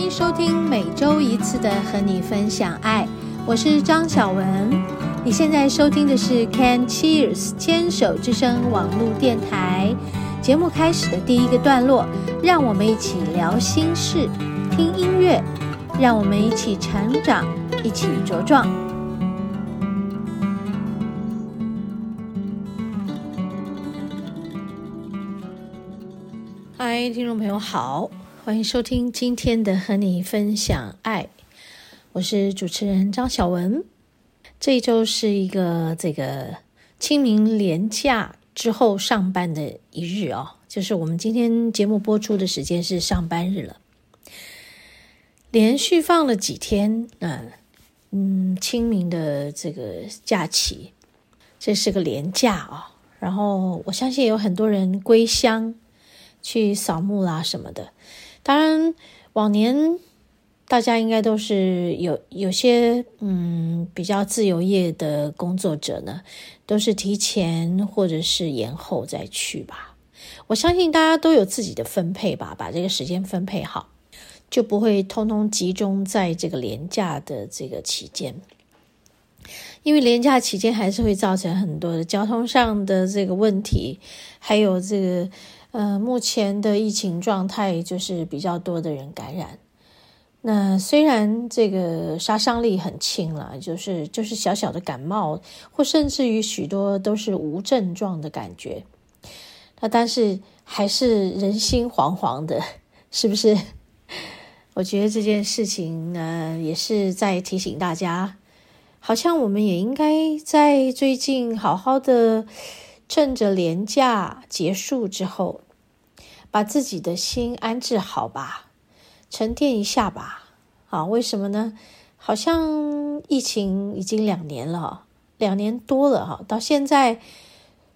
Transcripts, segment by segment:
欢迎收听每周一次的和你分享爱，我是张小文。你现在收听的是 Can Cheers 牵手之声网络电台。节目开始的第一个段落，让我们一起聊心事，听音乐，让我们一起成长，一起茁壮。嗨，听众朋友好。欢迎收听今天的和你分享爱，我是主持人张小文。这一周是一个这个清明连假之后上班的一日哦，就是我们今天节目播出的时间是上班日了。连续放了几天，嗯嗯，清明的这个假期，这是个连假哦。然后我相信有很多人归乡去扫墓啦什么的。当然，往年大家应该都是有有些嗯比较自由业的工作者呢，都是提前或者是延后再去吧。我相信大家都有自己的分配吧，把这个时间分配好，就不会通通集中在这个连假的这个期间，因为连假期间还是会造成很多的交通上的这个问题，还有这个。呃，目前的疫情状态就是比较多的人感染。那虽然这个杀伤力很轻了，就是就是小小的感冒，或甚至于许多都是无症状的感觉。那但是还是人心惶惶的，是不是？我觉得这件事情呢，也是在提醒大家，好像我们也应该在最近好好的。趁着连假结束之后，把自己的心安置好吧，沉淀一下吧。啊，为什么呢？好像疫情已经两年了，两年多了哈，到现在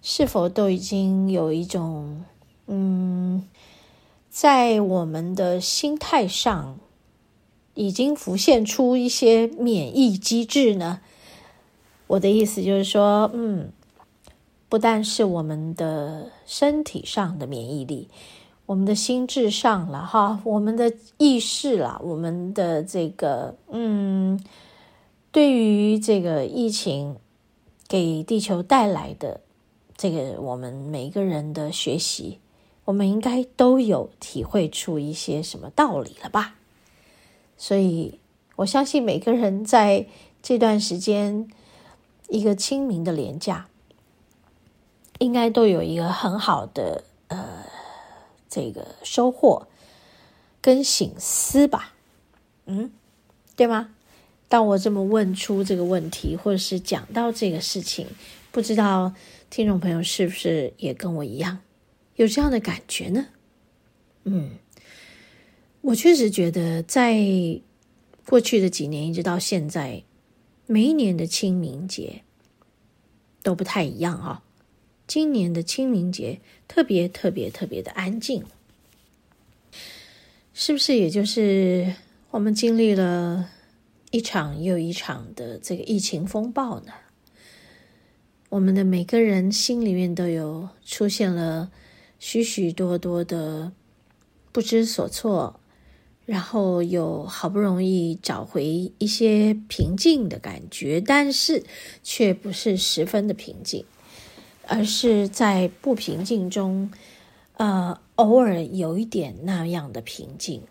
是否都已经有一种嗯，在我们的心态上已经浮现出一些免疫机制呢？我的意思就是说，嗯。不但是我们的身体上的免疫力，我们的心智上了哈，我们的意识了，我们的这个嗯，对于这个疫情给地球带来的这个我们每个人的学习，我们应该都有体会出一些什么道理了吧？所以我相信每个人在这段时间一个清明的连假。应该都有一个很好的呃这个收获跟醒思吧，嗯，对吗？当我这么问出这个问题，或者是讲到这个事情，不知道听众朋友是不是也跟我一样有这样的感觉呢？嗯，我确实觉得在过去的几年一直到现在，每一年的清明节都不太一样啊。今年的清明节特别特别特别的安静，是不是？也就是我们经历了一场又一场的这个疫情风暴呢？我们的每个人心里面都有出现了许许多多的不知所措，然后有好不容易找回一些平静的感觉，但是却不是十分的平静。而是在不平静中，呃，偶尔有一点那样的平静，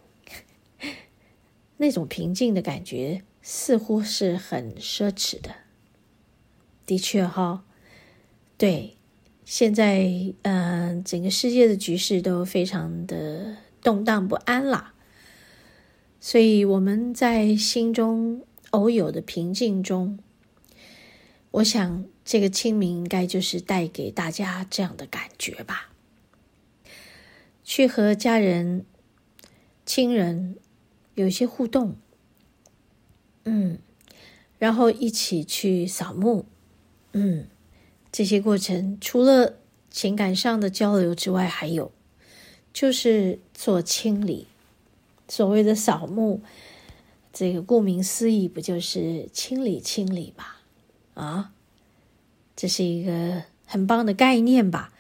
那种平静的感觉似乎是很奢侈的。的确哈、对，现在呃，整个世界的局势都非常的动荡不安啦，所以我们在心中偶有的平静中，我想。这个清明应该就是带给大家这样的感觉吧，去和家人、亲人有一些互动，嗯，然后一起去扫墓，嗯，这些过程除了情感上的交流之外，还有就是做清理。所谓的扫墓，这个顾名思义，不就是清理清理吧？啊？这是一个很棒的概念吧？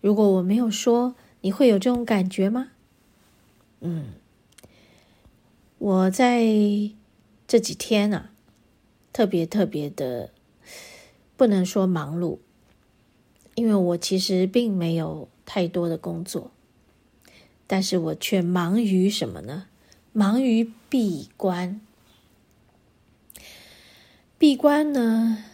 如果我没有说，你会有这种感觉吗？嗯，我在这几天啊，特别特别的，不能说忙碌，因为我其实并没有太多的工作，但是我却忙于什么呢？忙于闭关。闭关呢，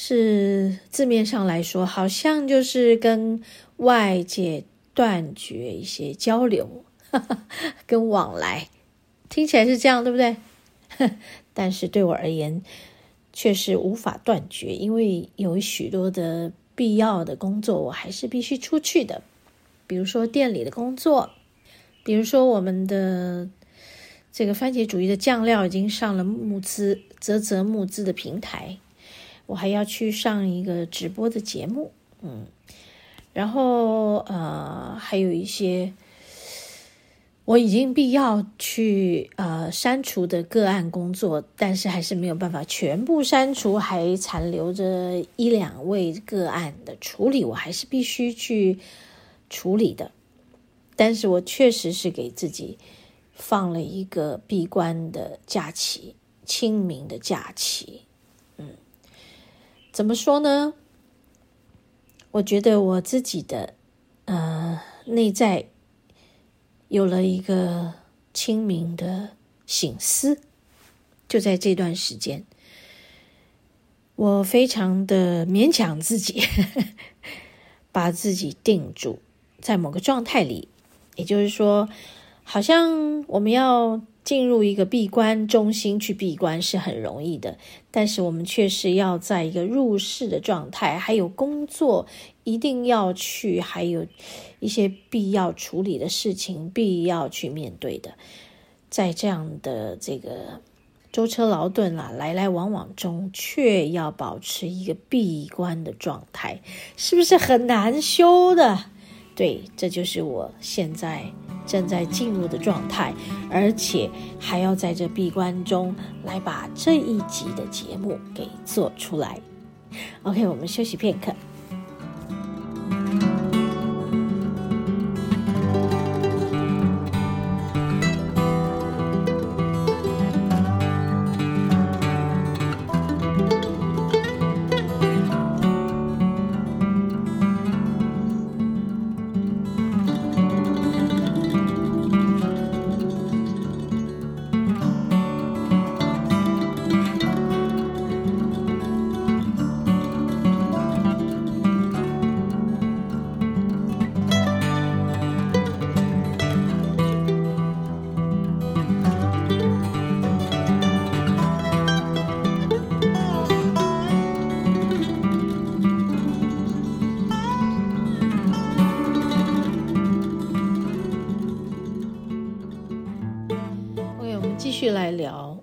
是字面上来说，好像就是跟外界断绝一些交流，哈哈，跟往来。听起来是这样，对不对？但是对我而言，却是无法断绝，因为有许多的必要的工作，我还是必须出去的。比如说店里的工作，比如说我们的这个番茄主义的酱料已经上了募资，啧啧募资的平台，我还要去上一个直播的节目，嗯，然后呃，还有一些。我已经必要去呃删除的个案工作，但是还是没有办法全部删除，还残留着一两位个案的处理，我还是必须去处理的。但是我确实是给自己放了一个闭关的假期，清明的假期。怎么说呢？我觉得我自己的呃内在。有了一个清明的醒思，就在这段时间，我非常的勉强自己，把自己定住在某个状态里，也就是说，好像我们要。进入一个闭关中心去闭关是很容易的，但是我们却是要在一个入世的状态，还有工作一定要去，还有一些必要处理的事情必要去面对的，在这样的这个舟车劳顿啊，来来往往中，却要保持一个闭关的状态，是不是很难修的？对，这就是我现在正在进入的状态，而且还要在这闭关中来把这一集的节目给做出来。OK，我们休息片刻。来聊，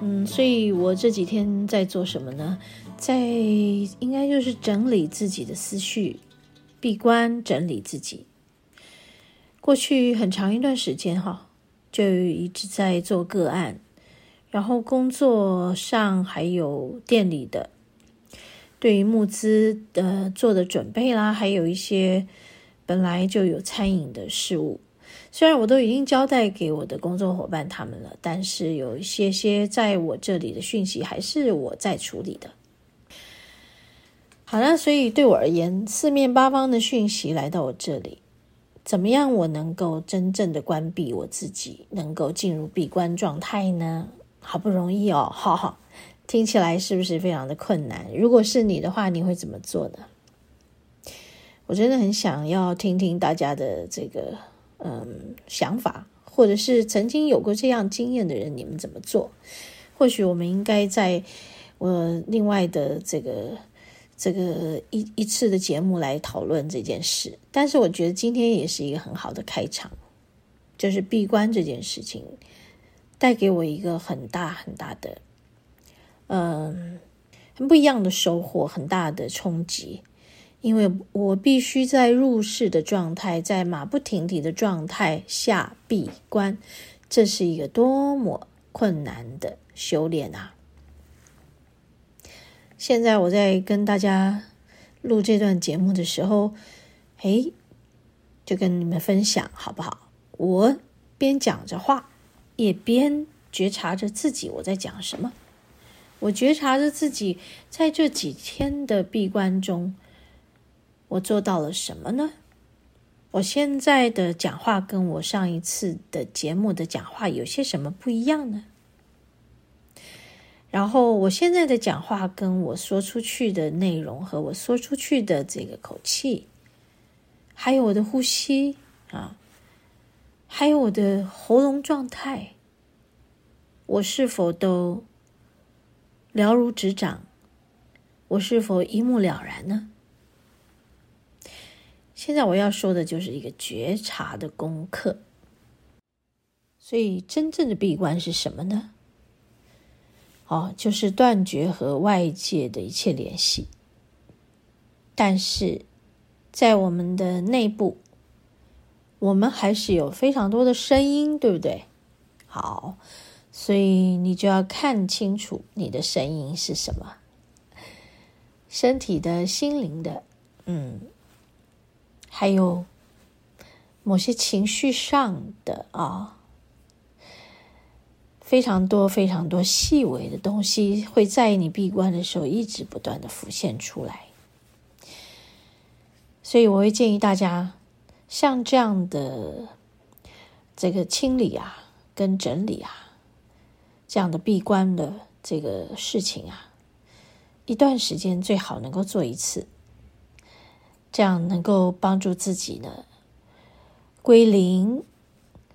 嗯，所以我这几天在做什么呢？在应该就是整理自己的思绪，闭关整理自己。过去很长一段时间哈，就一直在做个案，然后工作上还有店里的，对于募资的做的准备啦，还有一些本来就有餐饮的事务。虽然我都已经交代给我的工作伙伴他们了，但是有一些些在我这里的讯息还是我在处理的。好了，所以对我而言，四面八方的讯息来到我这里，怎么样我能够真正的关闭我自己，能够进入闭关状态呢？好不容易哦，哈哈，听起来是不是非常的困难？如果是你的话，你会怎么做呢？我真的很想要听听大家的这个。嗯，想法，或者是曾经有过这样经验的人，你们怎么做？或许我们应该在我另外的这个这个一一次的节目来讨论这件事。但是我觉得今天也是一个很好的开场，就是闭关这件事情带给我一个很大很大的，嗯，很不一样的收获，很大的冲击。因为我必须在入世的状态，在马不停蹄的状态下闭关，这是一个多么困难的修炼啊！现在我在跟大家录这段节目的时候，诶，就跟你们分享好不好？我边讲着话，也边觉察着自己我在讲什么。我觉察着自己在这几天的闭关中，我做到了什么呢？我现在的讲话跟我上一次的节目的讲话有些什么不一样呢？然后我现在的讲话跟我说出去的内容和我说出去的这个口气，还有我的呼吸啊，还有我的喉咙状态，我是否都了如指掌？我是否一目了然呢？现在我要说的就是一个觉察的功课。所以，真正的闭关是什么呢？哦，就是断绝和外界的一切联系。但是，在我们的内部，我们还是有非常多的声音，对不对？好，所以你就要看清楚你的声音是什么，身体的、心灵的，嗯。还有某些情绪上的啊，非常多、非常多细微的东西会在你闭关的时候一直不断的浮现出来，所以我会建议大家，像这样的这个清理啊、跟整理啊，这样的闭关的这个事情啊，一段时间最好能够做一次。这样能够帮助自己呢，归零，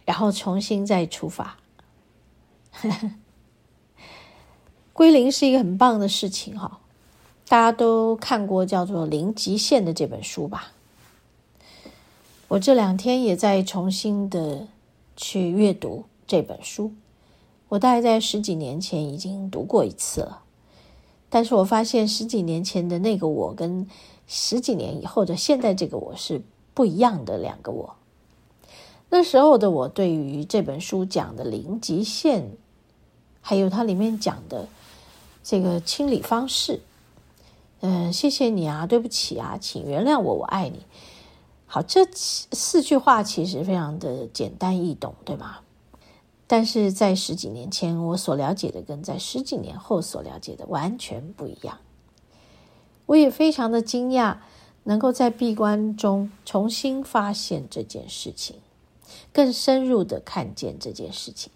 然后重新再出发。归零是一个很棒的事情哈，大家都看过叫做《零极限》的这本书吧？我这两天也在重新的去阅读这本书，我大概在十几年前已经读过一次了，但是我发现十几年前的那个我跟十几年以后的现在这个我是不一样的两个我。那时候的我对于这本书讲的零极限，还有它里面讲的这个清理方式，嗯，谢谢你啊，对不起啊，请原谅我，我爱你。好，这四句话其实非常的简单易懂，对吗？但是在十几年前我所了解的，跟在十几年后所了解的完全不一样。我也非常的惊讶，能够在闭关中重新发现这件事情，更深入的看见这件事情。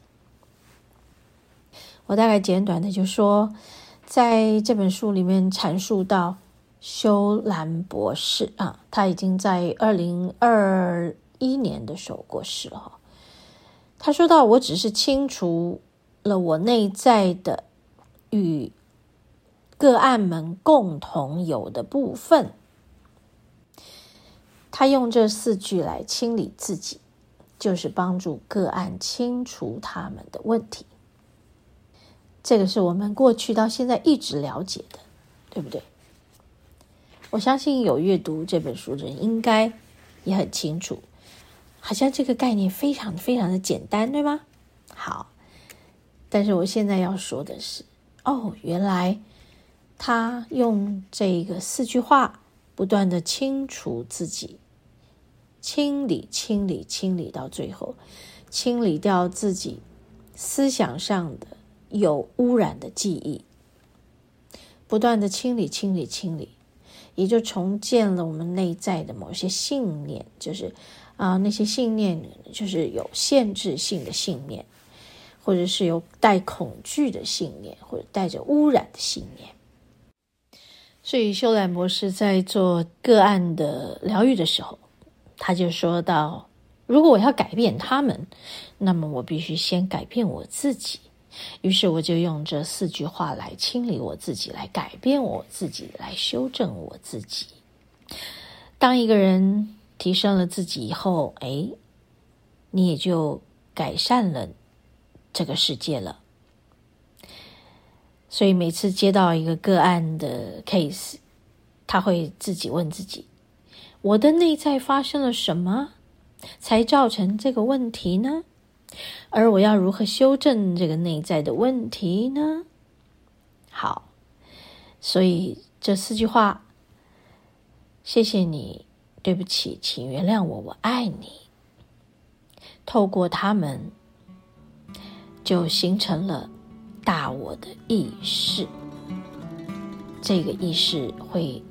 我大概简短的就说，在这本书里面阐述到，修兰博士啊，他已经在二零二一年的时候过世了。他说到：“我只是清除了我内在的与。”个案们共同有的部分，他用这四句来清理自己，就是帮助个案清除他们的问题。这个是我们过去到现在一直了解的，对不对？我相信有阅读这本书的人应该也很清楚，好像这个概念非常非常的简单，对吗？好，但是我现在要说的是，哦，原来。他用这个四句话，不断的清除自己，清理、清理、清理，到最后，清理掉自己思想上的有污染的记忆，不断的清理、清理、清理，也就重建了我们内在的某些信念，就是啊，那些信念就是有限制性的信念，或者是有带恐惧的信念，或者带着污染的信念。所以，修兰博士在做个案的疗愈的时候，他就说到：“如果我要改变他们，那么我必须先改变我自己。”于是，我就用这四句话来清理我自己，来改变我自己，来修正我自己。当一个人提升了自己以后，哎，你也就改善了这个世界了。所以每次接到一个个案的 case，他会自己问自己：我的内在发生了什么，才造成这个问题呢？而我要如何修正这个内在的问题呢？好，所以这四句话：谢谢你，对不起，请原谅我，我爱你。透过他们，就形成了大我的意识。这个意识会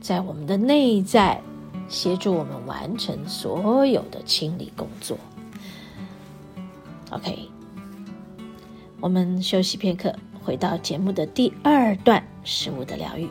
在我们的内在协助我们完成所有的清理工作。OK，我们休息片刻，回到节目的第二段——食物的疗愈。